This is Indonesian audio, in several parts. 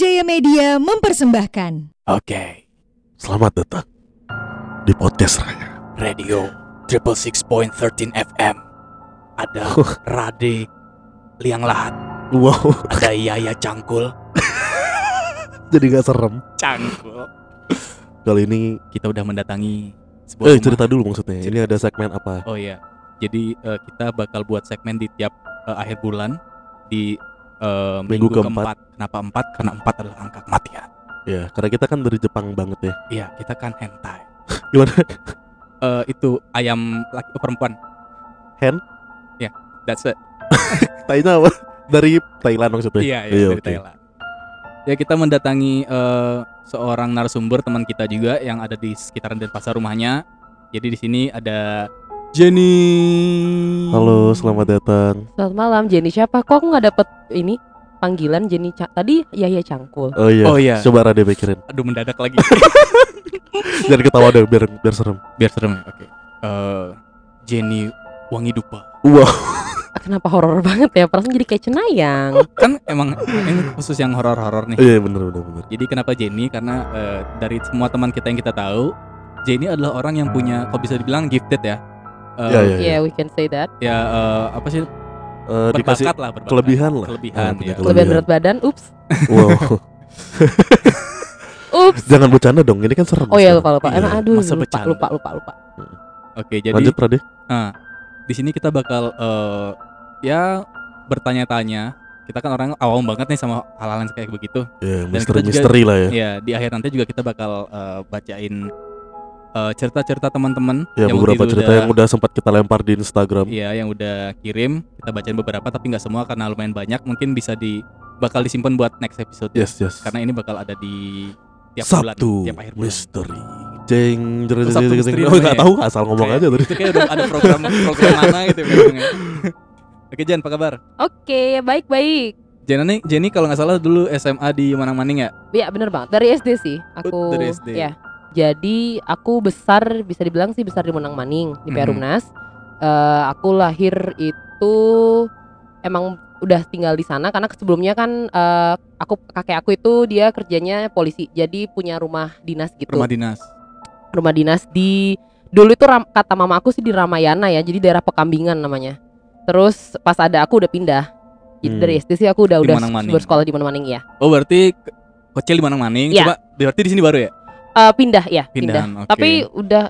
Jaya Media mempersembahkan. Oke, Selamat datang di podcast Raya. radio triple six point thirteen FM. Ada Rade Liang Lahat, Wow, ada Yaya Cangkul. jadi gak serem. Cangkul. Kali ini, Kita udah mendatangi sebuah eh rumah. cerita dulu maksudnya. Ini ada segmen apa? Oh iya. Jadi eh, kita bakal buat segmen di tiap eh, akhir bulan di eh, Minggu minggu, keempat. keempat. Kenapa empat? Karena empat adalah angka kematian. Ya, karena kita kan dari Jepang banget ya. Iya, kita kan hentai. Gimana? Eh, itu ayam laki perempuan. Hen? Ya, that's it. Tainya apa? Dari Thailand maksudnya. Iya, iya, dari oke. Thailand. Ya kita mendatangi eh, seorang narasumber teman kita juga yang ada di sekitaran Denpasar rumahnya. Jadi di sini ada Jenny. Halo, selamat datang. Selamat malam, Jenny siapa? Kok aku nggak dapet ini panggilan Jenny Ca- tadi Yahya Cangkul. Oh iya. Oh iya. Coba Rade pikirin. Aduh mendadak lagi. Jangan ketawa deh biar biar serem. Biar serem ya. Oke. Eh, Jenny Wangi Dupa. Wow. Kenapa horor banget ya? Perasaan jadi kayak cenayang. Kan emang ini khusus yang horor-horor nih. Iya bener bener bener. Jadi kenapa Jenny? Karena eh, dari semua teman kita yang kita tahu, Jenny adalah orang yang punya, kok bisa dibilang gifted ya. Eh, Iya iya. iya. Yeah, we can say that. Ya eh, apa sih? Eh, dikasih lah, berbakat. kelebihan lah. Kelebihan, punya ya. Kelebihan berat badan, ups. Wow. Ups. Jangan bercanda dong. Ini kan serem. Oh ya sekarang. lupa lupa. Iya. Emang aduh masa lupa, bercanda. lupa lupa lupa Oke, jadi Lanjut Rade. di sini kita bakal eh, ya bertanya-tanya. Kita kan orang awam banget nih sama hal-hal yang kayak begitu. Ya, Dan kita juga- misteri-misteri lah ya. Ya, di akhir nanti juga kita bakal eh, bacain eh, cerita-cerita teman-teman Ya yang beberapa cerita udah- yang udah sempat kita lempar di Instagram. Iya, yang udah kirim. Kita bacain beberapa tapi nggak semua karena lumayan banyak. Mungkin bisa di bakal disimpan buat next episode. ya. Yes yes. Karena ini bakal ada di tiap Sabtu bulan, tiap akhir bulan. misteri. Jeng jeng jeng jeng jeng. Oh namanya nggak ya? tahu asal ngomong Kayak- aja tadi. Itu kayak udah ada program program mana gitu memangnya. Oke Jen, apa kabar? Oke, baik baik. Jenny nih, Jenny kalau nggak salah dulu SMA di Manang-Maning ya? Ya bener banget. Dari SD sih. Aku dari SD. ya. Jadi aku besar bisa dibilang sih besar di Menang Maning di Mhm. Perumnas. Eh, aku lahir itu emang udah tinggal di sana karena sebelumnya kan eh, aku kakek aku itu dia kerjanya polisi jadi punya rumah dinas gitu Rumah dinas. rumah dinas di dulu itu ram- kata mama aku sih di Ramayana ya jadi daerah Pekambingan namanya terus pas ada aku udah pindah jadi Hmm. dari SD sih aku udah Di udah bersekolah di Manang-Maning ya Oh berarti ke- kecil di Manang-Maning, Iya. coba berarti di sini baru ya? Eh, pindah ya pindah Pindahan, oke. tapi udah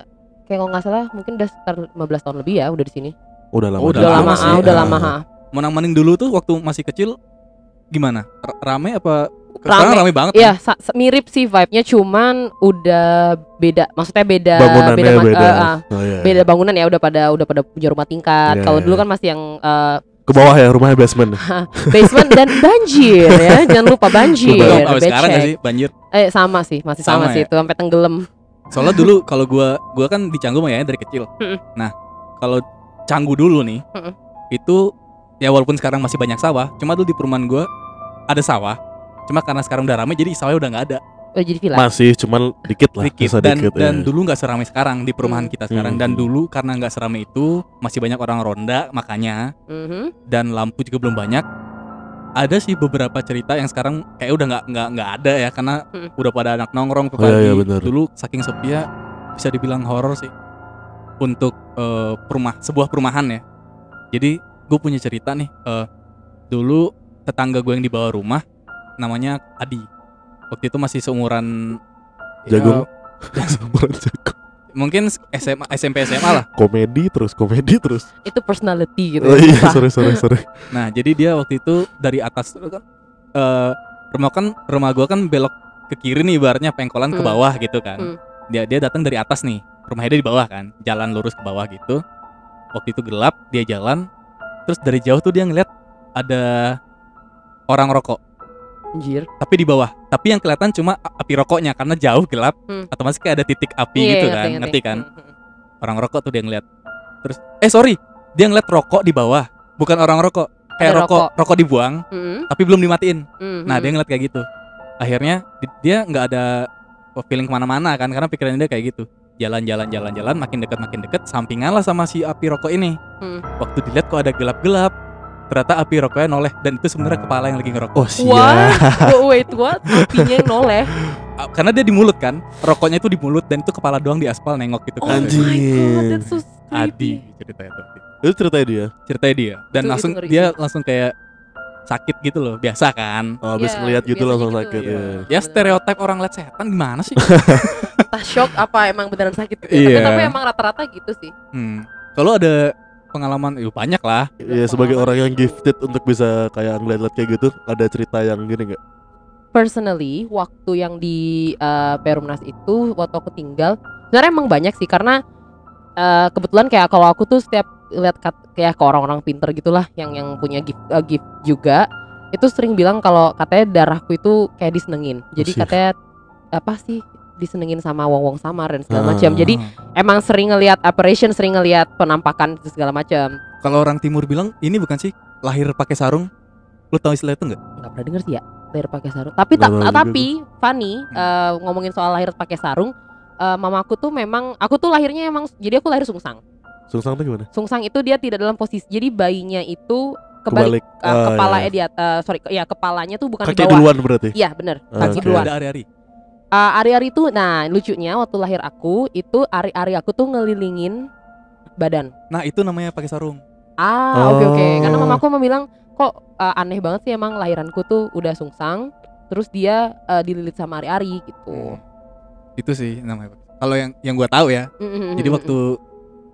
kayak kalau nggak salah mungkin udah sekitar 15 tahun lebih ya udah di sini Udah lama. Oh, udah, Udah lama lama ah, sih. udah Ah. lama ha. Manang-Maning dulu tuh waktu masih kecil gimana? R- rame apa? Rame. Sekarang rame banget. Iya, sa- sa- mirip sih vibe-nya cuman udah beda. Maksudnya beda Bangunannya beda beda. eh, ah, Oh, iya. beda bangunan ya udah pada udah pada punya rumah tingkat. Iya, Kalau iya. dulu kan masih yang eh, Ke bawah ya rumahnya basement. basement dan banjir ya. Jangan lupa banjir. Iya, sampai sekarang becek. sih banjir? Eh sama sih, masih sama, Sama sih ya? itu sampai tenggelam. Soalnya dulu kalau gua gua kan di Canggu mah ya dari kecil. Nah, kalau Canggu dulu nih, itu ya walaupun sekarang masih banyak sawah, cuma dulu di perumahan gua ada sawah. Cuma karena sekarang udah rame jadi sawahnya udah nggak ada, Oh, jadi villa. Masih cuman dikit lah. dikit. Dan dikit, dan ya. dulu nggak seramai sekarang di perumahan Hmm. kita sekarang. Hmm. Dan dulu karena nggak seramai itu masih banyak orang ronda makanya Mhm. dan lampu juga belum banyak. Ada sih beberapa cerita yang sekarang kayak udah nggak nggak nggak ada ya karena Mm. udah pada anak nongkrong ke Oh, iya, pagi. iya. Dulu saking sepinya bisa dibilang horor sih untuk eh, perumah sebuah perumahan ya. Jadi gue punya cerita nih. eh, dulu tetangga gue yang di bawah rumah namanya Adi. Waktu itu masih seumuran ya, Jagung. Seumuran jago. Mungkin SMA SMP SMA lah. Komedi terus komedi terus. Itu personality gitu. Oh ya, iya, sorry sorry sorry. Nah, jadi dia waktu itu dari atas itu kan eh rumah kan rumah gua kan belok ke kiri nih ibaratnya pengkolan ke Hmm. bawah gitu kan. Hmm. Dia dia datang dari atas nih. Rumahnya dia di bawah kan, jalan lurus ke bawah gitu. Waktu itu gelap, dia jalan. Terus dari jauh tuh dia ngeliat ada orang rokok, Anjir. tapi di bawah. Tapi yang kelihatan cuma api rokoknya karena jauh gelap. Hmm. Otomatis kayak ada titik api Iya, gitu ngerti, kan, ngerti. ngerti kan? Mhm. Orang rokok tuh dia ngeliat. Terus eh sorry, dia ngeliat rokok di bawah, bukan orang rokok. Kayak Ada rokok, rokok dibuang Mhm. tapi belum dimatiin. Mhm. Nah dia ngeliat kayak gitu. Akhirnya di- dia nggak ada feeling ke mana-mana kan karena pikirannya dia kayak gitu. Jalan-jalan jalan-jalan makin dekat makin dekat sampingan lah sama si api rokok ini. Hmm. Waktu dilihat kok ada gelap-gelap. Ternyata api rokoknya noleh dan itu sebenarnya kepala yang lagi ngerokok Oh siap. Wah, wait what? Apinya yang noleh. Ah, karena dia di mulut kan rokoknya itu di mulut dan itu kepala doang di aspal nengok gitu Oh kan Anjing. my god, that's so Adi creepy. ceritanya tuh Itu ceritanya dia. ceritanya dia dan Itu- langsung itu dia langsung kayak sakit gitu loh biasa kan Oh, habis Iya, ngeliat gitu langsung gitu, sakit iya. ya. ya stereotip orang liat setan gimana sih Entah shock apa emang beneran sakit gitu. ya. Iya. Tapi, tapi emang rata-rata gitu sih. hmm. kalau ada pengalaman ya banyak lah Iya sebagai orang yang gifted untuk bisa kayak ngeliat-liat kayak gitu ada cerita yang gini nggak? Personally, waktu yang di eh, Perumnas itu waktu aku tinggal, sebenarnya emang banyak sih karena eh, kebetulan kayak kalau aku tuh setiap lihat kayak ke orang-orang pinter gitulah yang yang punya gift eh, gift juga itu sering bilang kalau katanya darahku itu kayak disenengin. Jadi Siap. katanya apa sih disenengin sama wong-wong samar dan segala Ah. macam. Jadi Ah. emang sering ngelihat apparition, sering ngelihat penampakan segala macam. kalau orang timur bilang ini bukan sih lahir pakai sarung lu tahu istilah itu nggak nggak pernah denger sih ya lahir pakai sarung tapi ta- tapi Fanny eh, ngomongin soal lahir pakai sarung eh, mamaku tuh memang aku tuh lahirnya emang jadi aku lahir sungsang Sungsang tuh gimana? sungsang itu dia tidak dalam posisi jadi bayinya itu kebalik Kebalik. eh, Ah, kepalanya iya. di atas sorry ya kepalanya tuh bukan Kaki di bawah duluan berarti. iya bener Ah, kaki oke. duluan ada hari-hari Eh, ari-ari itu nah lucunya waktu lahir aku itu ari-ari aku tuh ngelilingin badan nah itu namanya pakai sarung Ah oke oke karena Oh. mamaku mau bilang kok uh, aneh banget sih emang lahiranku tuh udah sungsang terus dia uh, dililit sama ari-ari gitu. itu sih namanya kalau yang yang gua tahu ya jadi waktu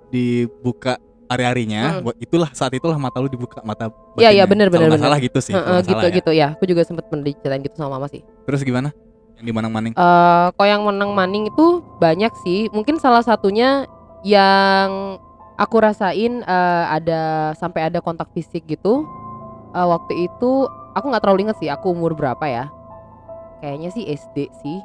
dibuka hari-harinya Mm. buat itulah saat itulah mata lu dibuka mata Iya, iya, nggak bener. salah gitu sih Heeh, nggak gitu salah ya. gitu ya. Aku juga sempet pernah diceritain gitu sama mama sih. terus gimana yang di Manang-Maning Eh kalau yang menang maning itu banyak sih. Mungkin salah satunya yang aku rasain eh, ada sampai ada kontak fisik gitu. Eh, waktu itu aku nggak terlalu inget sih aku umur berapa ya. Kayaknya sih SD sih.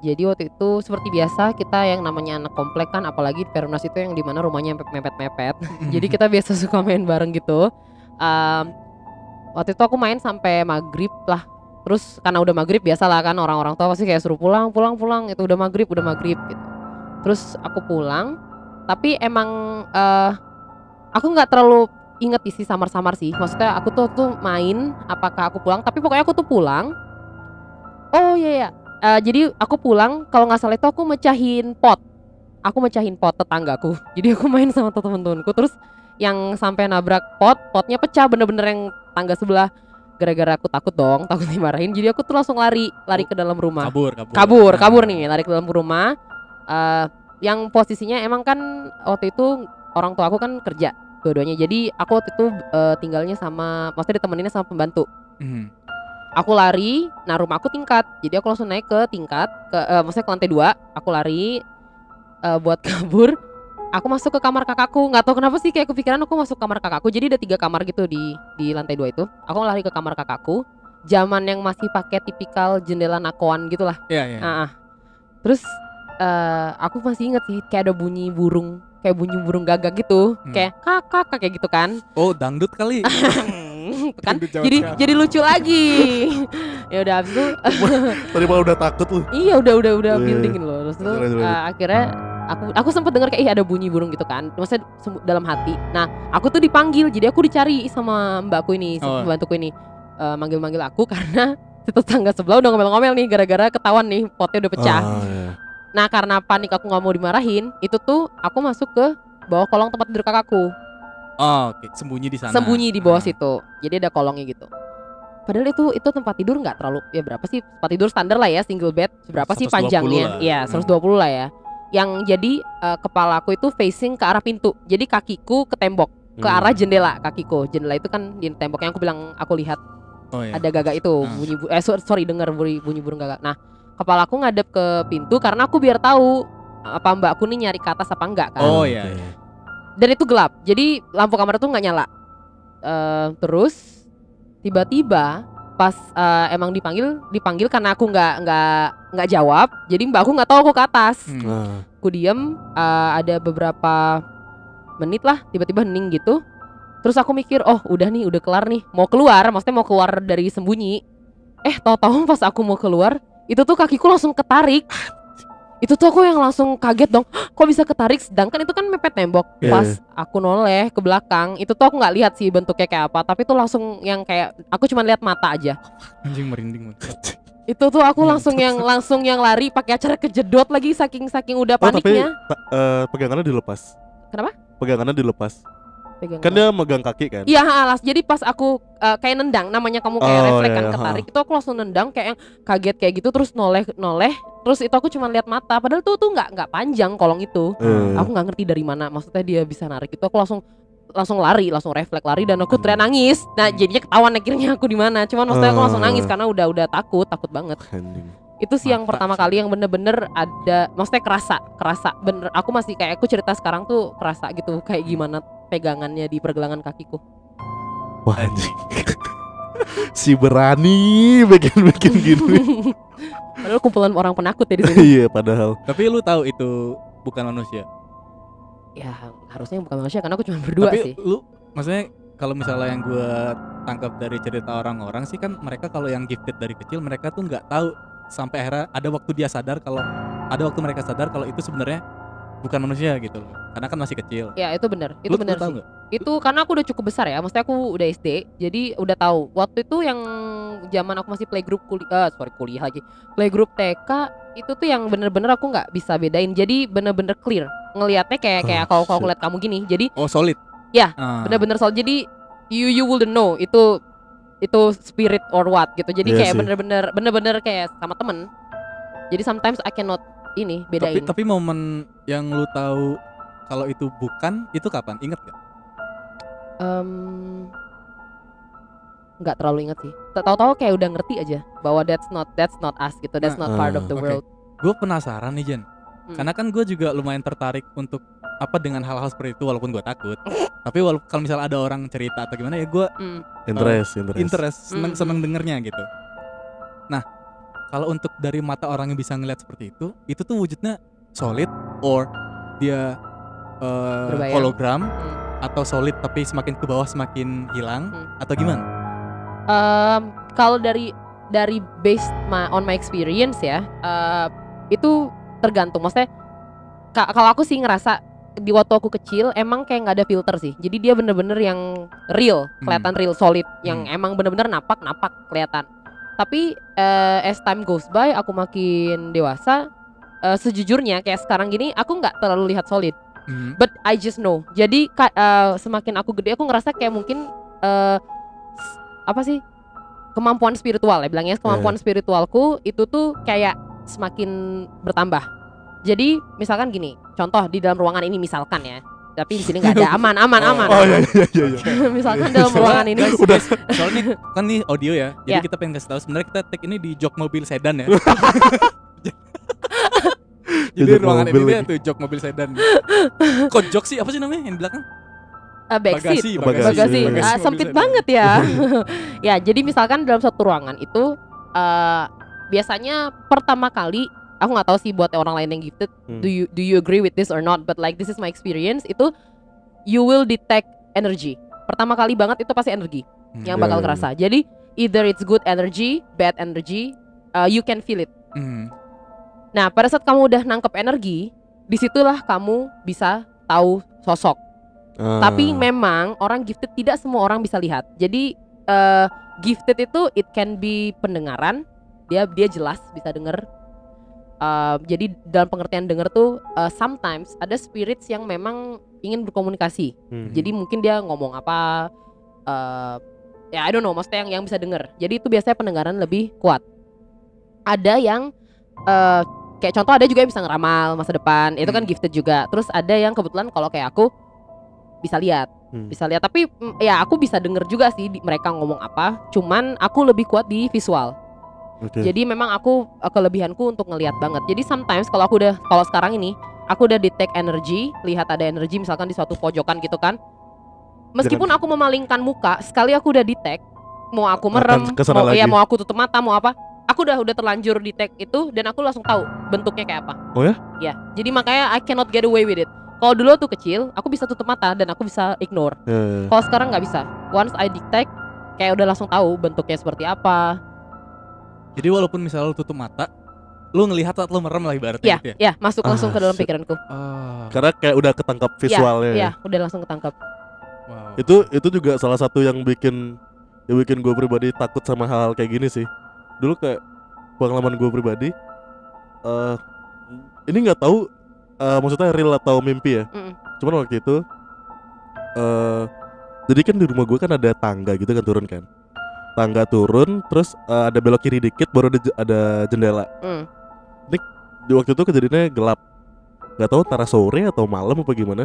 Jadi waktu itu seperti biasa kita yang namanya anak komplek kan apalagi di Perumnas itu yang di mana rumahnya mepet-mepet. Jadi kita biasa suka main bareng gitu. Em, waktu itu aku main sampai maghrib lah. Terus karena udah maghrib biasa lah kan orang-orang tua pasti kayak suruh pulang, pulang, pulang. Itu udah maghrib, udah maghrib gitu. Terus aku pulang, tapi emang eh aku nggak terlalu inget isi samar-samar sih. Maksudnya aku tuh tuh main, apakah aku pulang? Tapi pokoknya aku tuh pulang. Oh iya ya. Eh, jadi aku pulang, kalau nggak salah itu aku mecahin pot. Aku mecahin pot tetanggaku. Jadi aku main sama temen-temenku. Terus yang sampai nabrak pot, potnya pecah bener-bener yang tangga sebelah. Gara-gara aku takut dong, takut dimarahin. Jadi aku tuh langsung lari, lari ke dalam rumah. kabur kabur Kabur, Nah. kabur nih, lari ke dalam rumah. Eh, yang posisinya emang kan waktu itu orang tua aku kan kerja dua-duanya. Jadi aku waktu itu eh, tinggalnya sama, maksudnya ditemeninnya sama pembantu Mhm. aku lari nah rumah aku tingkat jadi aku langsung naik ke tingkat ke eh, maksudnya ke lantai dua aku lari eh, buat kabur aku masuk ke kamar kakakku. Nggak tahu kenapa sih kayak kepikiran aku masuk kamar kakakku. Jadi ada tiga kamar gitu di di lantai dua itu. Aku lari ke kamar kakakku. Zaman yang masih pakai tipikal jendela nakoan gitulah. Iya iya. Ah, ah. terus eh, aku masih inget sih kayak ada bunyi burung kayak bunyi burung gagak gitu. Hmm. kayak kakak kayak gitu kan. Oh dangdut kali kan? Jadi jadi lucu lagi. Ya udah abis itu. Tadi malah udah takut lu. iya udah udah udah Iya. building loh terus itu Lanjut, lanjut. uh, akhirnya aku aku sempet dengar kayak ih ada bunyi burung gitu kan. Maksudnya dalam hati. Nah aku tuh dipanggil. Jadi aku dicari sama mbakku ini Oh. pembantuku ini. Uh, manggil-manggil aku karena tetangga sebelah udah ngomel-ngomel nih gara-gara ketahuan nih potnya udah pecah. Ah, iya. nah karena panik aku nggak mau dimarahin itu tuh aku masuk ke bawah kolong tempat tidur kakakku oh oke sembunyi di sana sembunyi di bawah Ah. situ. Jadi ada kolongnya gitu. Padahal itu itu tempat tidur nggak terlalu ya berapa sih tempat tidur standar lah ya single bed berapa sih 120 panjangnya? Iya Hmm. 120 lah ya. Yang jadi eh, kepalaku itu facing ke arah pintu. Jadi kakiku ke tembok ke Hmm. arah jendela kakiku. Jendela itu kan di tembok yang aku bilang aku lihat oh iya ada gagak itu Ah. bunyi bu- eh so- sorry dengar bunyi, bunyi burung gagak. Nah kepalaku ngadep ke pintu karena aku biar tahu apa mbakku nih nyari ke atas apa enggak kan oh iya iya. Dan itu gelap. Jadi lampu kamar itu nggak nyala. Eh, terus tiba-tiba pas eh, emang dipanggil dipanggil karena aku nggak nggak nggak jawab jadi mbak aku nggak tahu aku ke atas. Hmm. Nah, aku diem eh, ada beberapa menit lah tiba-tiba hening gitu. Terus aku mikir oh udah nih udah kelar nih. Mau keluar maksudnya mau keluar dari sembunyi. Eh tahu-tahu pas aku mau keluar itu tuh kakiku langsung ketarik itu tuh aku yang langsung kaget dong kok bisa ketarik sedangkan itu kan mepet tembok Iya, pas iya. aku noleh ke belakang itu tuh aku nggak lihat sih bentuknya kayak apa tapi itu langsung yang kayak aku cuma lihat mata aja Anjing merinding. Mon. itu tuh aku langsung yang langsung yang lari pakai acara kejedot lagi saking saking udah Oh, tapi paniknya ta- eh, pegangannya dilepas. Kenapa? Pegangannya dilepas. Pegang Kan dia megang kaki kan? Iya, alas. Jadi pas aku eh, kayak nendang, namanya kamu kayak Oh, refleks kan iya, ketarik, itu aku langsung nendang kayak yang kaget kayak gitu, terus noleh noleh, terus itu aku cuma lihat mata. Padahal tuh tuh nggak nggak panjang kolong itu. Eh, Aku nggak ngerti dari mana, maksudnya dia bisa narik itu. Aku langsung langsung lari, langsung refleks lari dan aku teriak nangis. Nah jadinya ketahuan akhirnya aku di mana. Cuman maksudnya aku langsung nangis Ah. karena udah udah takut, takut banget. Itu sih yang Mata pertama sih. kali yang bener-bener ada, maksudnya kerasa, kerasa bener. Aku masih kayak aku cerita sekarang tuh kerasa gitu kayak gimana pegangannya di pergelangan kakiku. Wah anjing. si berani bikin-bikin gini. Padahal kumpulan orang penakut ya di sini. iya, padahal. Tapi lu tahu itu bukan manusia. ya harusnya bukan manusia karena aku cuma berdua Tapi sih. lu maksudnya kalau misalnya yang gua tangkap dari cerita orang-orang sih kan mereka kalau yang gifted dari kecil mereka tuh nggak tahu sampai akhirnya ada waktu dia sadar kalau ada waktu mereka sadar kalau itu sebenarnya bukan manusia gitu loh. Karena kan masih kecil. Ya itu benar, itu benar sih. nggak? Itu karena aku udah cukup besar ya, maksudnya aku udah SD, jadi udah tahu. Waktu itu yang zaman aku masih playgroup kuliah, sorry kuliah lagi, playgroup TK itu tuh yang bener-bener aku nggak bisa bedain. Jadi bener-bener clear ngelihatnya kayak kayak Oh, kalau kalau shit. ngeliat kamu gini. Jadi Oh, solid. Ya, Ah. bener-bener soal jadi you you wouldn't know itu itu spirit or what gitu. Jadi Iya kayak bener-bener bener-bener kayak sama temen. Jadi sometimes I cannot ini Tapi bedain. tapi momen yang lu tahu kalau itu bukan itu kapan? Ingat gak? Em, nggak terlalu inget sih. Ta- Tahu-tahu kayak udah ngerti aja bahwa that's not that's not us gitu. That's Nah, not part of the oke. world. Gue penasaran nih Jen. Hmm. Karena kan gue juga lumayan tertarik untuk apa dengan hal-hal seperti itu walaupun gue takut. Tapi walaupun kalau misalnya ada orang cerita atau gimana ya gue Hmm. Interest, interest. interest seneng Hmm, seneng hmm. dengernya gitu. Nah kalau untuk dari mata orang yang bisa ngeliat seperti itu, itu tuh wujudnya solid or dia Berbayang. hologram Hmm. atau solid tapi semakin ke bawah semakin hilang Hmm. atau gimana? Em, kalau dari dari based my, on my experience ya, eh, itu tergantung. Maksudnya ka- kalau aku sih ngerasa di waktu aku kecil emang kayak nggak ada filter sih. Jadi dia bener-bener yang real, kelihatan real, solid, yang Hmm. emang bener-bener napak napak kelihatan. Tapi eh, as time goes by, aku makin dewasa. eh, sejujurnya kayak sekarang gini, aku nggak terlalu lihat solid. Hmm. But I just know. Jadi eh, semakin aku gede aku ngerasa kayak mungkin s- apa sih kemampuan spiritual ya bilangnya kemampuan spiritualku itu tuh kayak semakin bertambah. Jadi misalkan gini, contoh di dalam ruangan ini misalkan ya. Tapi di sini nggak ada aman aman aman. Oh iya iya iya. iya. misalkan dalam ruangan ini Udah. soalnya nih, kan nih audio ya. Jadi Ya. kita pengen kasih tahu sebenarnya kita take ini di jok mobil sedan ya. Di Jadi jok ruangan mobil ini lagi. tuh jok mobil sedan. Kok jok sih? Apa sih namanya yang di belakang? backseat. Bagasi, Bagasi. bagasi, Bagasi Ah, mobil sempit banget ya. ya, jadi misalkan dalam satu ruangan itu eh biasanya pertama kali aku nggak tahu sih buat orang lain yang gifted, Hmm. do you do you agree with this or not? But like this is my experience itu you will detect energy. Pertama kali banget itu pasti energi Hmm. yang Ya, bakal ya, kerasa. Jadi either it's good energy, bad energy, uh, you can feel it. Hmm. Nah, pada saat kamu udah nangkep energi, di situlah kamu bisa tahu sosok. Ah. Tapi memang orang gifted tidak semua orang bisa lihat. Jadi eh, gifted itu it can be pendengaran, dia dia jelas bisa denger. Eh, jadi dalam pengertian denger tuh eh, sometimes ada spirits yang memang ingin berkomunikasi. Hmm. Jadi mungkin dia ngomong apa, eh, ya I don't know, maksudnya yang yang bisa denger. Jadi itu biasanya pendengaran lebih kuat. Ada yang eh, kayak contoh ada juga yang bisa ngeramal masa depan, itu kan Hmm. gifted juga. Terus ada yang kebetulan kalau kayak aku bisa lihat, Hmm. bisa lihat. Tapi mm, ya aku bisa denger juga sih di- mereka ngomong apa. Cuman aku lebih kuat di visual. Oke. Jadi memang aku eh, kelebihanku untuk ngelihat banget. Jadi sometimes kalau aku udah kalau sekarang ini aku udah detect energy, lihat ada energi misalkan di suatu pojokan gitu kan. Meskipun aku memalingkan muka, sekali aku udah detect mau aku merem, mau ya lagi. mau aku tutup mata, mau apa, aku udah udah terlanjur detect itu dan aku langsung tahu bentuknya kayak apa. Oh ya? Ya. Jadi makanya I cannot get away with it. Kalau dulu tuh kecil, aku bisa tutup mata dan aku bisa ignore. Ya, ya. Kalau sekarang nggak bisa. Once I detect, kayak udah langsung tahu bentuknya seperti apa. Jadi walaupun misalnya lu tutup mata, lu ngelihat saat lu merem lah ibaratnya ya gitu ya. ya masuk langsung Ah, ke dalam shit. pikiranku Oh, Karena kayak udah ketangkap visualnya. ya, ya. ya udah langsung ketangkap wow. Itu itu juga salah satu yang bikin yang bikin gue pribadi takut sama hal, -hal kayak gini sih. Dulu kayak pengalaman gue pribadi eh ini nggak tahu eh, maksudnya real atau mimpi ya. Mm-mm. Cuman waktu itu eh jadi kan di rumah gue kan ada tangga gitu kan turun kan. Tangga turun terus eh, ada belok kiri dikit baru ada, je- ada jendela. Mm. Di waktu itu kejadiannya gelap. Gak tahu antara sore atau malam apa gimana.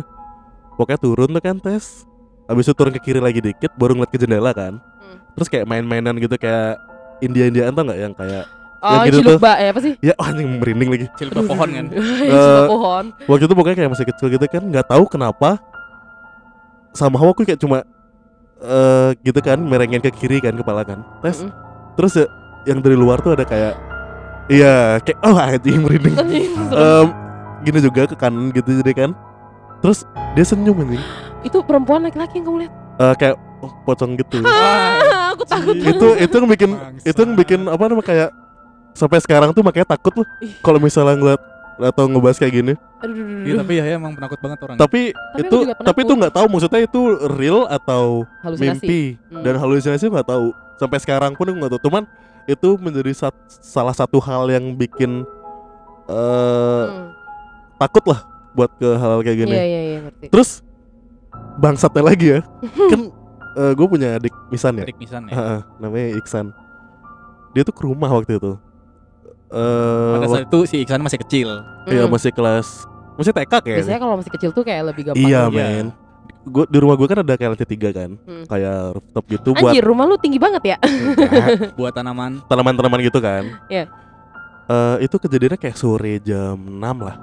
Pokoknya turun tuh kan tes. Habis itu turun ke kiri lagi dikit baru ngeliat ke jendela kan. Hmm. Terus kayak main-mainan gitu kayak India-Indiaan tau nggak yang kayak oh gitu tuh. cilukba ya apa sih ya wah anjing merinding lagi. Cilpa pohon kan. cilukba Eh, pohon Waktu itu pokoknya kayak masih kecil gitu kan nggak tahu kenapa sama aku kayak cuma eh gitu kan merengin ke kiri kan kepala kan. Tes. Mm-mm. Terus ya, yang dari luar tuh ada kayak iya kayak oh anjing merinding. Em, gini juga ke kanan gitu jadi kan. Terus dia senyum anjing. itu perempuan laki-laki yang kamu lihat Eh, kayak oh, pocong gitu. Ah, aku takut itu itu yang bikin Bangsat. itu yang bikin apa namanya kayak sampai sekarang tuh makanya takut loh kalau misalnya ngeliat atau ngebahas kayak gini. Aduh, Iya tapi ya emang penakut banget orang. Tapi, Tapi itu tapi itu nggak tahu maksudnya itu real atau halusinasi mimpi Hmm. dan halusinasi nggak tahu. Sampai sekarang pun aku nggak tahu. Cuman itu menjadi sat- salah satu hal yang bikin eh Hmm. takut lah buat ke hal kayak gini. iya iya iya ngerti Terus bangsatnya lagi ya. kan gue punya adik Misan ya. Adik Misan ya. Heeh, namanya Iksan. Dia tuh ke rumah waktu itu. Eh Pada saat itu si Iksan masih kecil. Iya Mm. masih kelas masih TK kayaknya. biasanya kalau masih kecil tuh kayak lebih gampang Iya Iya. men. Gua di rumah gue kan ada kayak lantai tiga kan, Hmm. kayak rooftop gitu buat Anjir rumah lu tinggi banget ya Buat tanaman. tanaman-tanaman gitu kan. Iya. Eh, itu kejadiannya kayak sore jam 6 lah.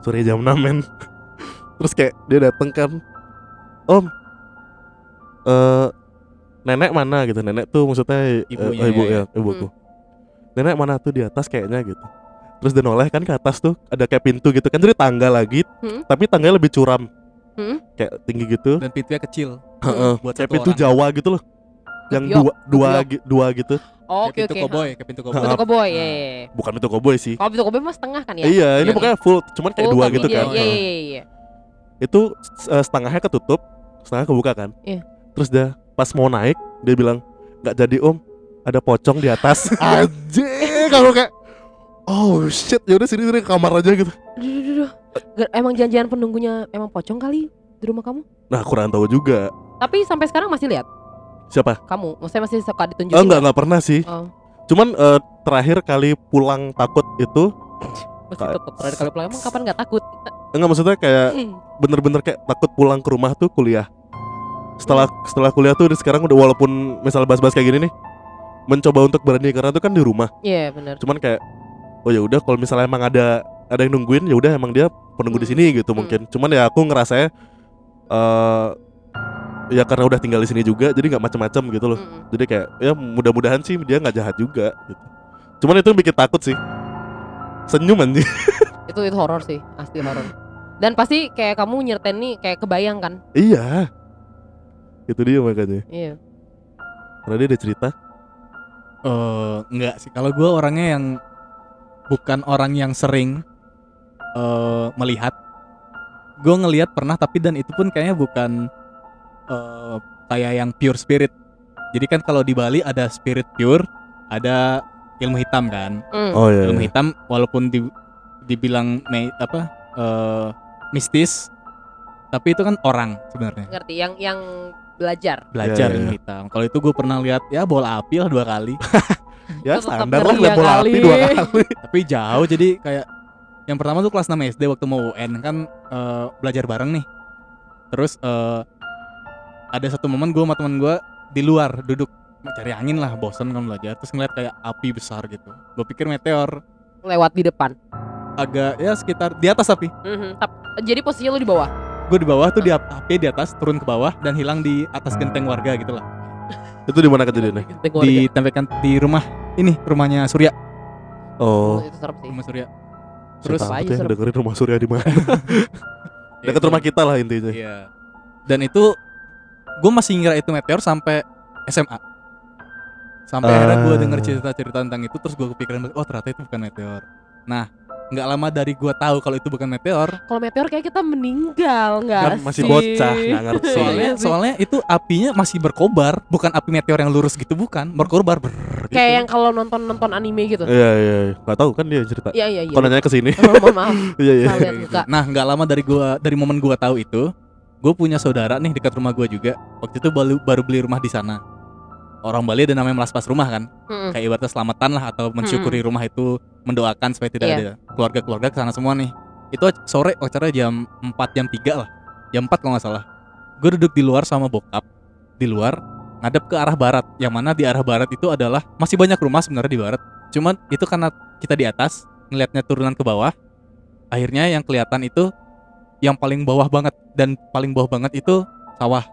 Sore jam 6 men. Terus kayak dia dateng kan, Om, eh nenek mana gitu? Nenek tuh maksudnya eh, Ibunya eh, ibu ya, ya, ibuku. Nenek mana tuh di atas kayaknya gitu. Terus dia noleh kan ke atas tuh ada kayak pintu gitu kan jadi tangga lagi, Hmm. tapi tangganya lebih curam, Hmm. kayak tinggi gitu. Dan pintunya kecil. Heeh. Buat kayak pintu orang. Jawa gitu loh. Yang dua dua dua gitu. Oh, oke pintu koboi, kayak pintu koboi. Pintu koboi ya. Bukan pintu koboi sih. Kalau pintu koboi mah setengah kan ya? Iya, ini Iya. pokoknya full, cuman kayak dua tapi gitu kan. Iya iya iya iya. Itu eh, setengahnya ketutup, setengah kebuka kan. Iya. Terus dia pas mau naik, dia bilang, "Nggak jadi Om, ada pocong di atas." Anjing, kalau kayak Oh shit, yaudah sini sini ke kamar aja gitu. Duh, duh, duh, Emang janjian penunggunya emang pocong kali di rumah kamu? Nah kurang tahu juga Tapi sampai sekarang masih lihat siapa. kamu? Maksudnya masih suka ditunjukin? Oh enggak enggak pernah sih. Oh, Cuman eh, terakhir kali pulang takut itu tetap terakhir kali pulang emang kapan nggak takut? enggak maksudnya kayak bener-bener kayak takut pulang ke rumah tuh kuliah. Setelah setelah kuliah tuh sekarang udah walaupun misal bahas-bahas kayak gini nih, mencoba untuk berani karena tuh kan di rumah. Iya benar. Cuman kayak oh ya udah kalau misalnya emang ada ada yang nungguin ya udah emang dia penunggu di Hmm. sini gitu Hmm. mungkin. Cuman ya aku ngerasa eh ya karena udah tinggal di sini juga jadi nggak macam-macam gitu loh. Mm-mm. Jadi kayak ya mudah-mudahan sih dia nggak jahat juga gitu. Cuman itu yang bikin takut sih. Senyum anjing. Itu itu horor sih, asli horor. Dan pasti kayak kamu nyertain nih kayak kebayang kan? iya. Itu dia makanya. Iya. Karena dia ada cerita. Eh, enggak sih. Kalau gue orangnya yang bukan orang yang sering eh melihat. Gue ngelihat pernah tapi dan itu pun kayaknya bukan eh kayak yang pure spirit. Jadi kan kalau di Bali ada spirit pure, ada ilmu hitam kan. Mm. Oh iya. Ilmu hitam walaupun di, dibilang me, apa eh mistis, tapi itu kan orang sebenarnya Ngerti? Yang yang belajar. belajar Iya, iya. ilmu hitam. Kalau itu gue pernah lihat ya bola api lah dua kali. Ya Tetap standar lah ya bola kali. api dua kali. tapi jauh jadi kayak yang pertama tuh kelas 6 SD waktu mau UN kan eh, belajar bareng nih terus eh, ada satu momen gue sama temen gue di luar duduk cari angin lah bosan kan belajar terus ngeliat kayak api besar gitu gue pikir meteor Lewat di depan. agak ya sekitar di atas api Mhm. Tap- Jadi posisinya lu di bawah. Gue di bawah tuh di api di atas turun ke bawah dan hilang di atas genteng warga gitu lah Itu di mana kejadiannya? Warga. ditempelkan di rumah ini rumahnya Surya Oh. itu serem sih. rumah Surya Terus aja ya serem. dengerin rumah Surya di mana? Dekat itu. rumah kita lah intinya. Iya. Dan itu gue masih ngira itu meteor sampai SMA. Sampai akhirnya gue Ah. denger cerita-cerita tentang itu terus gue kepikiran oh ternyata itu bukan meteor. Nah, nggak lama dari gue tahu kalau itu bukan meteor, Kalau meteor kayak kita meninggal nggak Kan masih sih? bocah, nggak ngerti. soalnya Iya sih. soalnya itu apinya masih berkobar, bukan api meteor yang lurus gitu bukan, berkobar ber gitu. kayak yang kalau nonton nonton anime gitu. Iya iya, iya. nggak tahu kan dia cerita. Iya iya iya. Kalau nanya ke sini. Oh, mohon maaf. Iya iya. Nah, nggak lama dari gua dari momen gua tahu itu, gue punya saudara nih dekat rumah gua juga. Waktu itu baru baru beli rumah di sana. Orang Bali ada namanya melaspas rumah kan, Mm-mm. kayak ibaratnya selamatan lah atau mensyukuri rumah itu, mendoakan supaya tidak Iya. ada keluarga-keluarga ke sana semua nih. Itu sore acara jam 4 jam 3 lah. Jam 4 kalau nggak salah. Gue duduk di luar sama bokap di luar ngadep ke arah barat. Yang mana di arah barat itu adalah masih banyak rumah sebenarnya di barat. Cuman itu karena kita di atas ngelihatnya turunan ke bawah. Akhirnya yang kelihatan itu yang paling bawah banget dan paling bawah banget itu sawah.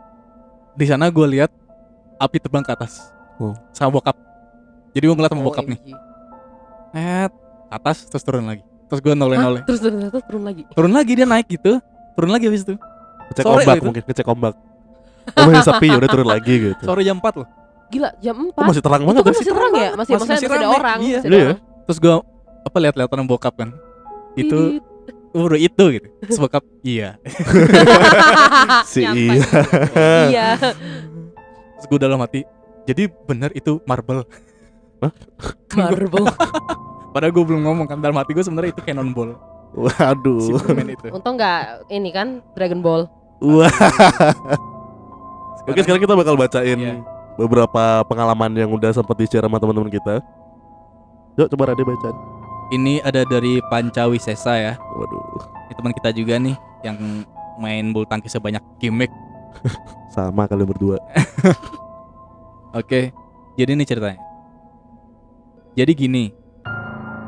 Di sana gue lihat api terbang ke atas. Oh. Sama bokap. Jadi gue ngeliat sama bokap nih. OMG. Net atas terus turun lagi. Terus gue noleh-noleh. Hah? Terus terus terus turun lagi. Turun lagi dia naik gitu. Turun lagi habis itu. Ngecek Sore ombak gitu. mungkin, ngecek ombak. Oh masih sepi, udah turun lagi gitu. Sore jam 4 loh. Gila jam 4 Oh, masih terang Itu banget kan ya? masih terang ya? Masih, Masih- masih masih ada orang. Iya. masih ada Iya. orang. Terus gue apa lihat-lihatan bokap kan. Itu udah itu gitu. Terus bokap iya. Si iya. Iya. Terus gue dalam hati. Jadi bener itu marble. Marble. Padahal gue belum ngomong kan dalam hati gue sebenarnya itu cannonball. Waduh. itu. Untung nggak ini kan Dragon Ball. Wah. Oke sekarang kita bakal bacain Iya. beberapa pengalaman yang udah sempat di share sama teman-teman kita. Yuk coba Rade bacain. Ini ada dari Pancawi Sesa ya. Waduh. Ini teman kita juga nih yang main bulu tangkis sebanyak gimmick. Sama kalian berdua. Oke. Jadi ini ceritanya. Jadi gini.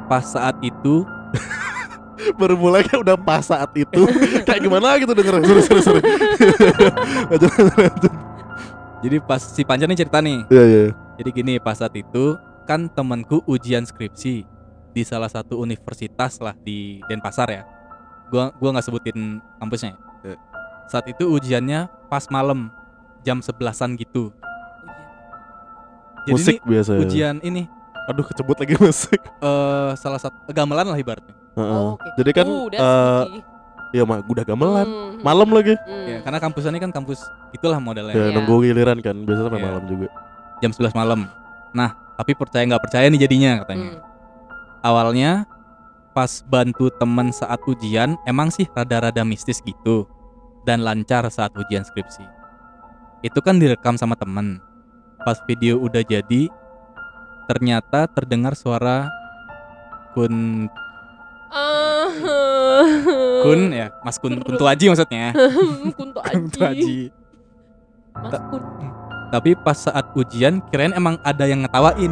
Pas saat itu Baru mulai kan udah pas saat itu. Kayak gimana gitu denger. Seru seru jadi pas si Panca nih cerita nih. Iya iya. Jadi gini pas saat itu kan temanku ujian skripsi di salah satu universitas lah di Denpasar ya. Gua gua nggak sebutin kampusnya. ya. Ya. Saat itu ujiannya pas malam jam sebelasan gitu. Jadi Musik ini biasa. ya. ujian ini Aduh kecebut lagi musik. eh salah satu gamelan lah ibaratnya. Heeh. Oh, oke. Jadi kan Uh, eh tricky. Iya mah udah gamelan. Hmm, Malam lagi. hmm. Ya, karena kampus ini kan kampus itulah modelnya. Ya Iya. nunggu giliran kan. Biasanya sampai Iya. malam juga. Jam 11 malam. Nah, tapi percaya nggak percaya nih jadinya katanya. Hmm. awalnya pas bantu temen saat ujian emang sih rada-rada mistis gitu dan lancar saat ujian skripsi. Itu kan direkam sama temen. Pas video udah jadi ternyata terdengar suara kun Ah. kun ya? Mas kun kuntu aji maksudnya Kunto kuntu Aji. aji. Mas Kun. tapi pas saat ujian kirain emang ada yang ngetawain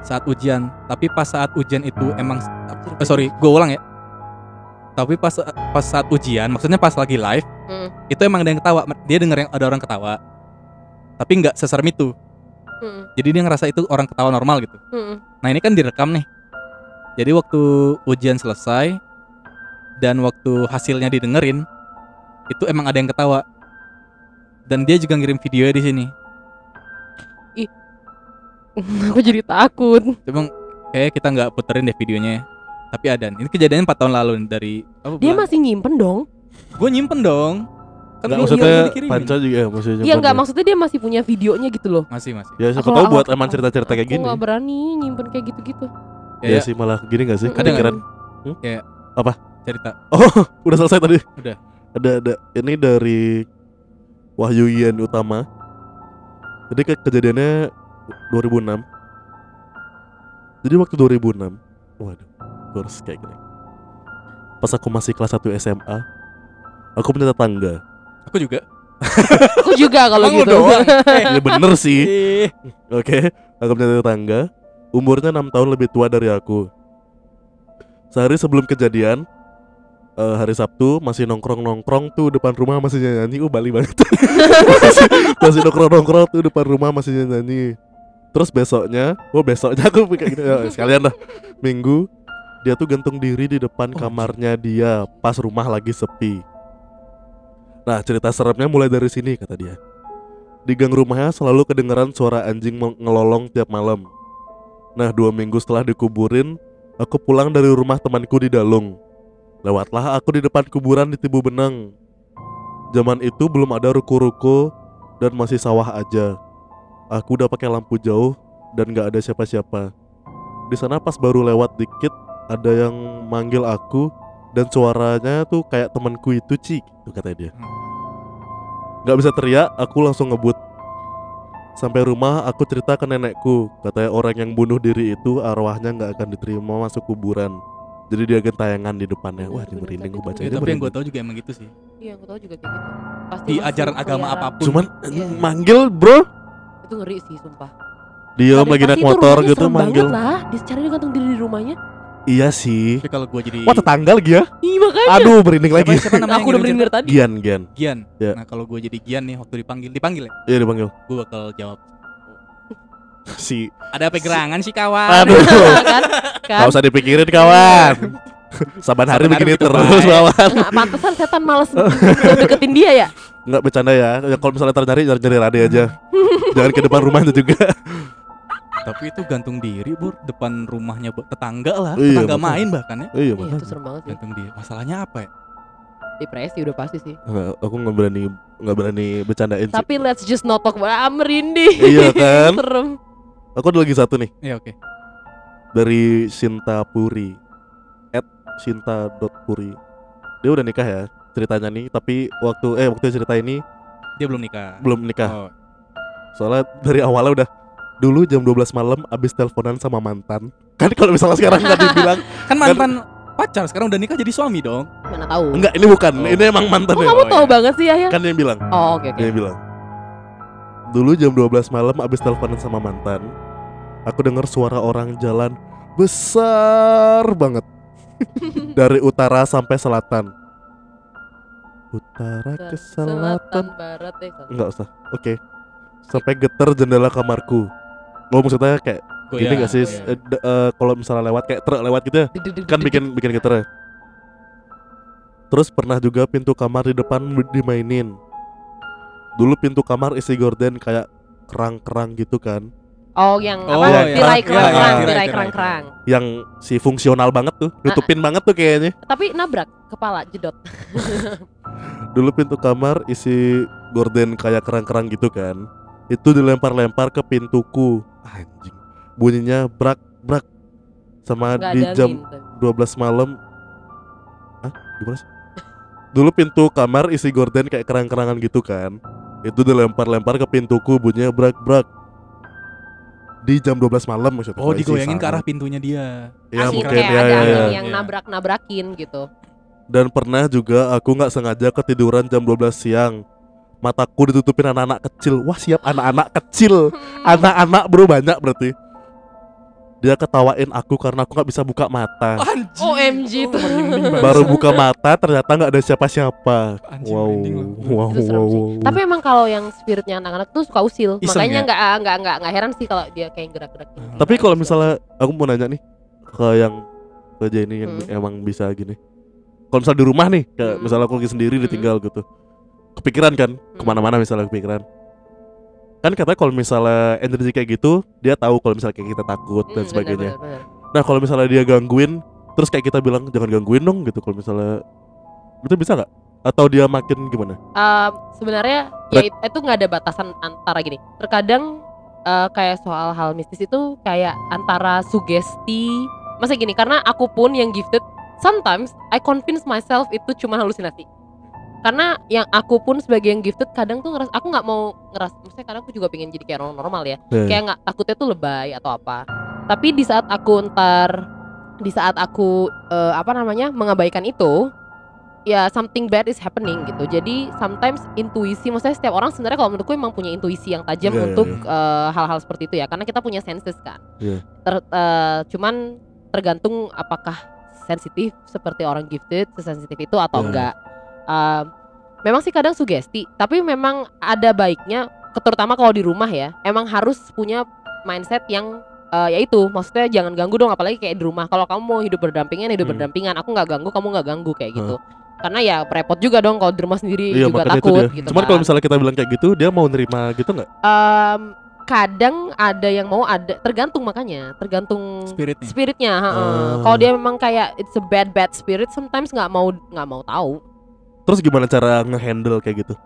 saat ujian. Tapi pas saat ujian itu emang eh, sorry gue ulang ya tapi pas pas saat ujian maksudnya pas lagi live Hmm. itu emang ada yang ketawa dia denger yang ada orang ketawa tapi nggak seserem itu Hmm. jadi dia ngerasa itu orang ketawa normal gitu Hmm. nah ini kan direkam nih jadi waktu ujian selesai dan waktu hasilnya didengerin itu emang ada yang ketawa dan dia juga ngirim videonya di sini Aku jadi takut. Cuma kayak kita nggak puterin deh videonya. Tapi ada. Ini kejadiannya 4 tahun lalu nih, dari apa Dia bulan- masih nyimpen dong. Gue nyimpen dong. Kan gua- maksudnya. Panca juga ya masih Iya enggak maksudnya dia masih punya videonya gitu loh. Masih masih. Ya siapa Kalau tahu aku- buat emang cerita-cerita kayak gini. nggak berani nyimpen kayak gitu-gitu. Ya, Ya, ya, sih malah gini gak sih? Ada nggak? Kepikiran. cerita. Oh, udah selesai tadi. Udah. Ada ada ini dari Wahyu Ian Utama. Jadi ke kejadiannya 2006. Jadi waktu 2006, waduh, harus kayak gini. Pas aku masih kelas 1 SMA, aku punya tetangga. Aku juga. Aku juga kalau gitu. doang? Eh, Ya bener sih. ih. Oke, aku punya tetangga, umurnya enam tahun lebih tua dari aku. Sehari sebelum kejadian, eh, hari Sabtu masih nongkrong nongkrong tuh depan rumah masih nyanyi, uh Bali banget. masih, masih nongkrong nongkrong tuh depan rumah masih nyanyi. Terus besoknya, oh besoknya aku kayak gitu ya, sekalian lah. Minggu dia tuh gantung diri di depan kamarnya dia pas rumah lagi sepi. Nah cerita seremnya mulai dari sini kata dia. Di gang rumahnya selalu kedengeran suara anjing ngelolong tiap malam. Nah, dua minggu setelah dikuburin, aku pulang dari rumah temanku di Dalung. Lewatlah aku di depan kuburan di Tibu Benang. Zaman itu belum ada ruko-ruko dan masih sawah aja. Aku udah pakai lampu jauh dan gak ada siapa-siapa. Di sana pas baru lewat dikit ada yang manggil aku dan suaranya tuh kayak temanku itu Ci, gitu katanya dia. Gak bisa teriak, aku langsung ngebut. Sampai rumah aku cerita ke nenekku, katanya orang yang bunuh diri itu arwahnya nggak akan diterima masuk kuburan. Jadi dia gentayangan di depannya. Wah, ini merinding gue baca Ya, tapi yang gue tau juga emang gitu sih. Iya, aku tahu juga kayak gitu. Pasti Di ajaran agama pelihara. apa pun. Cuman Iya. manggil bro, Itu ngeri sih, sumpah. dia lagi naik motor gitu manggil. lah. Dia cari dia gantung diri di rumahnya. Iya sih. Tapi kalau gue jadi Wah tetangga lagi ya? Ih, makanya. Aduh merinding siapa, lagi. siapa namanya aku udah yang bener tadi. Gian, Gian. Gian. Ya. Nah kalau gue jadi Gian nih waktu dipanggil, dipanggil ya, Iya dipanggil. gue bakal jawab. Si. Ada apa gerangan sih kawan? Aduh. kan? Kan? Gak usah dipikirin kawan. Saban hari Saban hari begini begitu terus kawan. Nggak, pantesan setan males deketin dia ya. Nggak bercanda ya. Ya kalau misalnya ternyari nyari nyari Rade aja. Jangan ke depan rumahnya juga. Tapi itu gantung diri bur depan rumahnya tetangga lah, Iya, tetangga makanya. main bahkan ya. Iya Iya, makanya. itu serem banget sih. Gantung diri. Masalahnya apa ya? Depresi udah pasti sih. Nggak, aku nggak berani nggak berani bercandain sih. Tapi let's just not talk about ah, merinding. Iya kan? serem. Aku ada lagi satu nih Iya oke. dari Sinta Puri. At Sinta.puri. Dia udah nikah ya ceritanya nih. Tapi waktu eh waktu cerita ini Dia belum nikah. belum nikah. Oh, Soalnya dari awalnya udah dulu jam 12 malam abis teleponan sama mantan. Kan kalau misalnya sekarang nggak dibilang kan mantan pacar sekarang udah nikah jadi suami dong. Mana tahu. enggak ini bukan, Oh. ini emang mantan Oh, ya. kamu tahu iya. banget sih ya? Kan dia yang bilang, Oh, oke oke. dia yang bilang. Dulu jam 12 malam abis teleponan sama mantan, aku dengar suara orang jalan besar banget dari utara sampai selatan. Utara ke selatan. barat deh. Enggak usah. Oke. Sampai getar jendela kamarku. Lo maksudnya kayak Goyang. gini gak sih? Eh, d- eh, kalau misalnya lewat kayak truk lewat gitu ya, kan bikin bikin getar ya. Terus pernah juga pintu kamar di depan dimainin. Dulu pintu kamar isi gorden kayak kerang-kerang gitu kan, Oh, yang Oh, apa? iya. Tirai Iya, kerang-kerang, iya, tirai tirai kerang-kerang. yang si fungsional banget tuh, nutupin banget tuh kayaknya. Tapi nabrak kepala jedot. Dulu pintu kamar isi gorden kayak kerang-kerang gitu kan. Itu dilempar-lempar ke pintuku. Anjing. Bunyinya brak brak. Sama Enggak di jam tapi. 12 malam. Hah? Gimana sih? Dulu pintu kamar isi gorden kayak kerang-kerangan gitu kan. Itu dilempar-lempar ke pintuku bunyinya brak brak. Di jam 12 malam maksudnya. Oh digoyangin ke arah pintunya dia. Ya mungkin kayak ya, ada ya, ya. yang Iya. nabrak-nabrakin gitu. Dan pernah juga aku nggak sengaja ketiduran jam 12 siang. Mataku ditutupin anak-anak kecil. Wah siap anak-anak kecil. Anak-anak bro banyak berarti. Dia ketawain aku karena aku nggak bisa buka mata. Anjing. OMG banget. Baru buka mata ternyata nggak ada siapa-siapa. Wow, wow, Itu wow, sih. wow. Tapi emang kalau yang spiritnya anak-anak tuh suka usil. Iseng Makanya ya? nggak nggak nggak nggak heran sih kalau dia kayak gerak-gerak. gitu. Tapi kalau misalnya aku mau nanya nih ke yang ke Jenny yang Hmm. emang bisa gini. Kalau misalnya di rumah nih, kayak Hmm. misalnya aku lagi sendiri Hmm. ditinggal gitu, kepikiran kan ke mana-mana misalnya kepikiran. Kan katanya kalau misalnya energi kayak gitu, dia tahu kalau misalnya kayak kita takut Hmm, dan bener, sebagainya. bener, bener. Nah kalau misalnya dia gangguin, terus kayak kita bilang jangan gangguin dong gitu. Kalau misalnya itu bisa nggak? Atau dia makin gimana? Um, sebenarnya ya itu nggak ada batasan antara gini. Terkadang uh, kayak soal hal mistis itu kayak antara sugesti, masa gini karena aku pun yang gifted, sometimes I convince myself itu cuma halusinasi. Karena yang aku pun sebagai yang gifted kadang tuh ngeras aku nggak mau ngeras, maksudnya kadang aku juga pengen jadi kayak orang normal ya, Ya. kayak nggak takutnya tuh lebay atau apa. Tapi di saat aku ntar, di saat aku uh, apa namanya mengabaikan itu, ya something bad is happening gitu. Jadi sometimes intuisi, maksudnya setiap orang sebenarnya kalau menurutku emang punya intuisi yang tajam Iya, iya, untuk iya. eh, hal-hal seperti itu ya, karena kita punya senses kan. Iya. Ter- eh, cuman tergantung apakah sensitif seperti orang gifted, sesensitif itu atau Iya. enggak. Eh, memang sih kadang sugesti, tapi memang ada baiknya, terutama kalau di rumah ya, emang harus punya mindset yang eh, ya itu, maksudnya jangan ganggu dong, apalagi kayak di rumah. Kalau kamu mau hidup berdampingan, hidup Hmm. berdampingan. Aku nggak ganggu, kamu nggak ganggu kayak gitu. karena ya repot juga dong kalau di rumah sendiri Iya juga takut gitu Cuman kan. kalau misalnya kita bilang kayak gitu, dia mau nerima gitu nggak? Em, kadang ada yang mau ada tergantung makanya tergantung Spiritnya. spiritnya heeh. Oh. kalau dia memang kayak it's a bad bad spirit sometimes nggak mau nggak mau tahu Terus gimana cara ngehandle kayak gitu?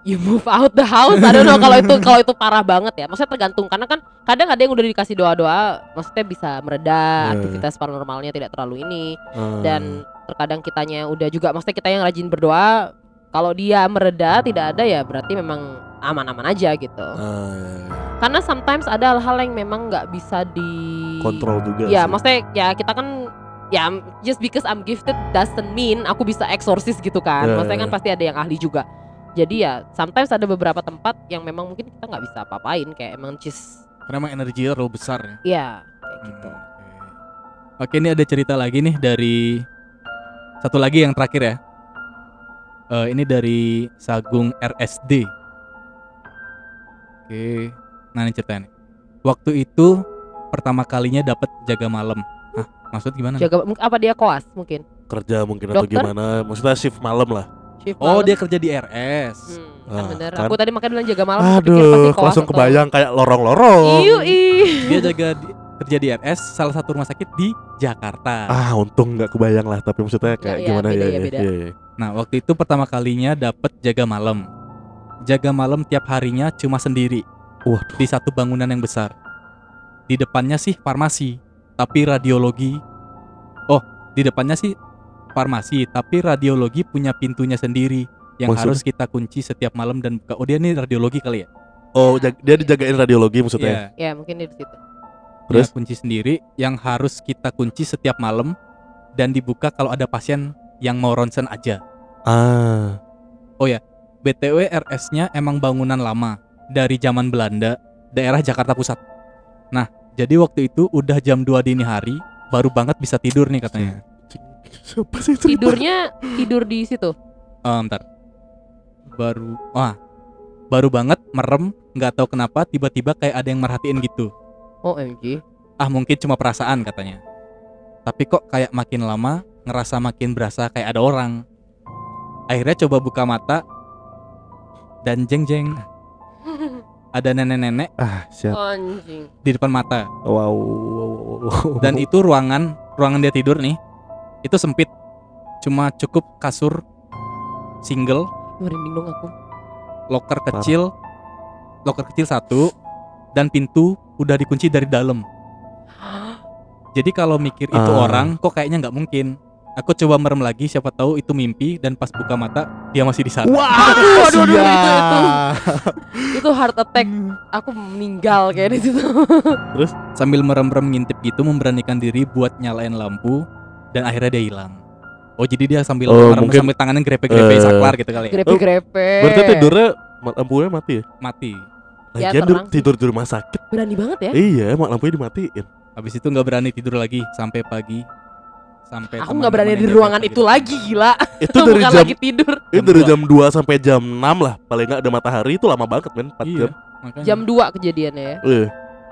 you move out the house I don't know kalau itu kalau itu parah banget ya maksudnya tergantung karena kan kadang ada yang udah dikasih doa-doa maksudnya bisa mereda Iya. aktivitas paranormalnya tidak terlalu ini Hmm. dan terkadang kitanya udah juga maksudnya kita yang rajin berdoa kalau dia mereda tidak ada ya berarti memang aman-aman aja gitu iya, iya. karena sometimes ada hal-hal yang memang nggak bisa di kontrol juga. ya sih. maksudnya ya kita kan ya just because I'm gifted doesn't mean aku bisa eksorsis gitu kan Ya, maksudnya ya, kan ya. pasti ada yang ahli juga jadi ya sometimes ada beberapa tempat yang memang mungkin kita nggak bisa apa-apain kayak emang just Karena emang energinya terlalu besar ya. ya kayak gitu Hmm, oke. Oke, ini ada cerita lagi nih dari satu lagi yang terakhir ya. Eh, ini dari Sagung RSD. Oke, nah ini ceritanya. nih. Waktu itu pertama kalinya dapat jaga malam. Hah, maksud gimana? jaga apa dia koas mungkin kerja mungkin atau Dokter? gimana? Maksudnya shift malam lah. shift Oh, malam. dia kerja di RS. Hmm, kan Ah, bener kan. aku tadi makanya bilang jaga malam pikir Aduh, koas langsung atau- kebayang kayak lorong-lorong. Dia jaga di- kerja di RS salah satu rumah sakit di Jakarta. Ah, untung nggak kebayang lah. Tapi maksudnya kayak Ya, ya, gimana beda ya? ya, ya, beda. ya, ya. Nah, waktu itu pertama kalinya dapat jaga malam. Jaga malam tiap harinya cuma sendiri Waduh. di satu bangunan yang besar. Di depannya sih farmasi, tapi radiologi. Oh, di depannya sih farmasi, tapi radiologi punya pintunya sendiri yang Maksudnya? harus kita kunci setiap malam dan buka. Oh, dia ini radiologi kali ya? Oh, jag- dia dijagain radiologi maksudnya. Iya, ya mungkin di situ dia Terus? kunci sendiri yang harus kita kunci setiap malam dan dibuka kalau ada pasien yang mau ronsen aja. Ah. BTW RS-nya emang bangunan lama dari zaman Belanda, daerah Jakarta Pusat. Nah, jadi waktu itu udah jam 2 dini hari, baru banget bisa tidur nih katanya. Siapa sih cerita? tidurnya tidur di situ Eh, bentar. Baru wah, baru banget merem, nggak tahu kenapa tiba-tiba kayak ada yang merhatiin gitu. OMG Ah, mungkin cuma perasaan katanya. Tapi kok kayak makin lama ngerasa makin berasa kayak ada orang. Akhirnya coba buka mata dan jeng-jeng ada nenek-nenek Ah, siap. anjing di depan mata. Wow. wow, wow, wow. dan itu ruangan ruangan dia tidur nih itu sempit cuma cukup kasur single merinding dong aku loker kecil loker kecil satu dan pintu udah dikunci dari dalam jadi kalau mikir itu Ah. orang kok kayaknya nggak mungkin aku coba merem lagi siapa tahu itu mimpi dan pas buka mata dia masih di sana Wah, Aduh, aduh, aduh, itu, itu. itu heart attack aku meninggal kayak di situ sambil merem-merem ngintip gitu memberanikan diri buat nyalain lampu dan akhirnya dia hilang oh jadi dia sambil Oh, merem mungkin, sambil tangannya grepe-grepe eh, saklar gitu kali ya grepe-grepe Berarti tidurnya lampunya mati ya? mati Ya, Lagian terang. tidur di rumah sakit. berani banget ya Iya, mak lampunya dimatiin. Habis itu nggak berani tidur lagi sampai pagi. Sampai aku nggak berani teman-teman di ruangan itu pagi. lagi gila Itu dari bukan jam lagi tidur itu Jam dari dua. jam 2 sampai jam 6 lah. Paling nggak ada matahari itu lama banget, men. 4 Iya, jam. makanya. jam 2 kejadiannya ya Iya.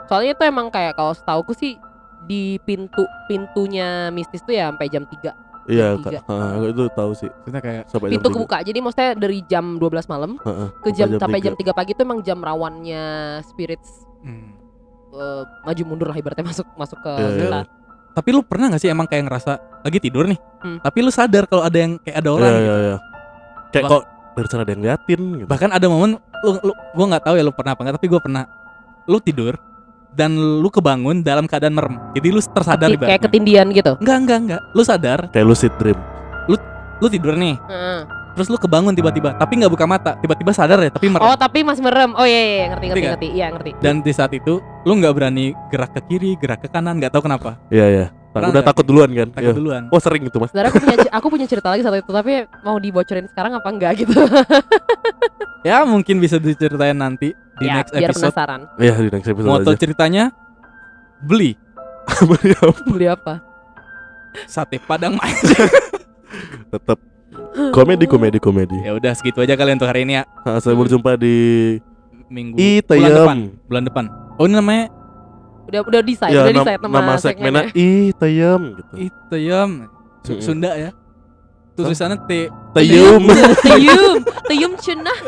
soalnya itu emang kayak kalau setauku sih di pintu pintunya mistis tuh ya sampai jam 3 Iya. Kak. Heeh, aku itu tahu sih. Maksudnya kayak Sampai pintu jam kebuka jadi maksudnya dari jam 12 malam Heeh, ke jam sampai sampai jam tiga. 3 pagi itu emang jam rawannya spirits hmm. eh, maju mundur lah ibaratnya masuk masuk ke kita. iya. Tapi lu pernah gak sih emang kayak ngerasa lagi tidur nih, Hmm. tapi lu sadar kalau ada yang kayak ada orang Iya, gitu. iya, iya. Kayak Bah- kok dari sana ada yang ngeliatin gitu. Bahkan ada momen lu, lu gua nggak tahu ya lu pernah apa enggak, tapi gua pernah. Lu tidur dan lu kebangun dalam keadaan merem. Jadi lu tersadar Keti- kayak ibaratnya. ketindian gitu Enggak, enggak, enggak. Lu sadar, Kayak lucid dream. lu tidur nih, Heeh. Terus lu kebangun tiba-tiba, tapi nggak buka mata, tiba-tiba sadar ya, tapi merem. oh tapi masih merem oh iya, iya iya, ngerti ngerti Ngerti ngerti iya ngerti Dan di saat itu lu nggak berani gerak ke kiri, gerak ke kanan, nggak tahu kenapa. Iya, iya. Pernah Udah takut duluan kan? Takut Iya. duluan. Oh, sering itu, Mas. sebenarnya aku punya aku punya cerita lagi satu itu tapi mau dibocorin sekarang apa enggak gitu Ya mungkin bisa diceritain nanti di ya next biar episode. penasaran Iya, di next episode Moto aja. ceritanya beli beli apa sate padang mais. Tetap komedi, komedi, komedi. ya udah segitu aja kalian untuk hari ini ya. Nah, saya berjumpa di Minggu bulan Itayam. depan. Bulan depan. Oh ini namanya udah udah decide Ya, udah nam- decide nama, nama segmennya Itayam gitu. Itayam. Sunda ya. tulisannya T Teyum. Teyum, teyum cenah.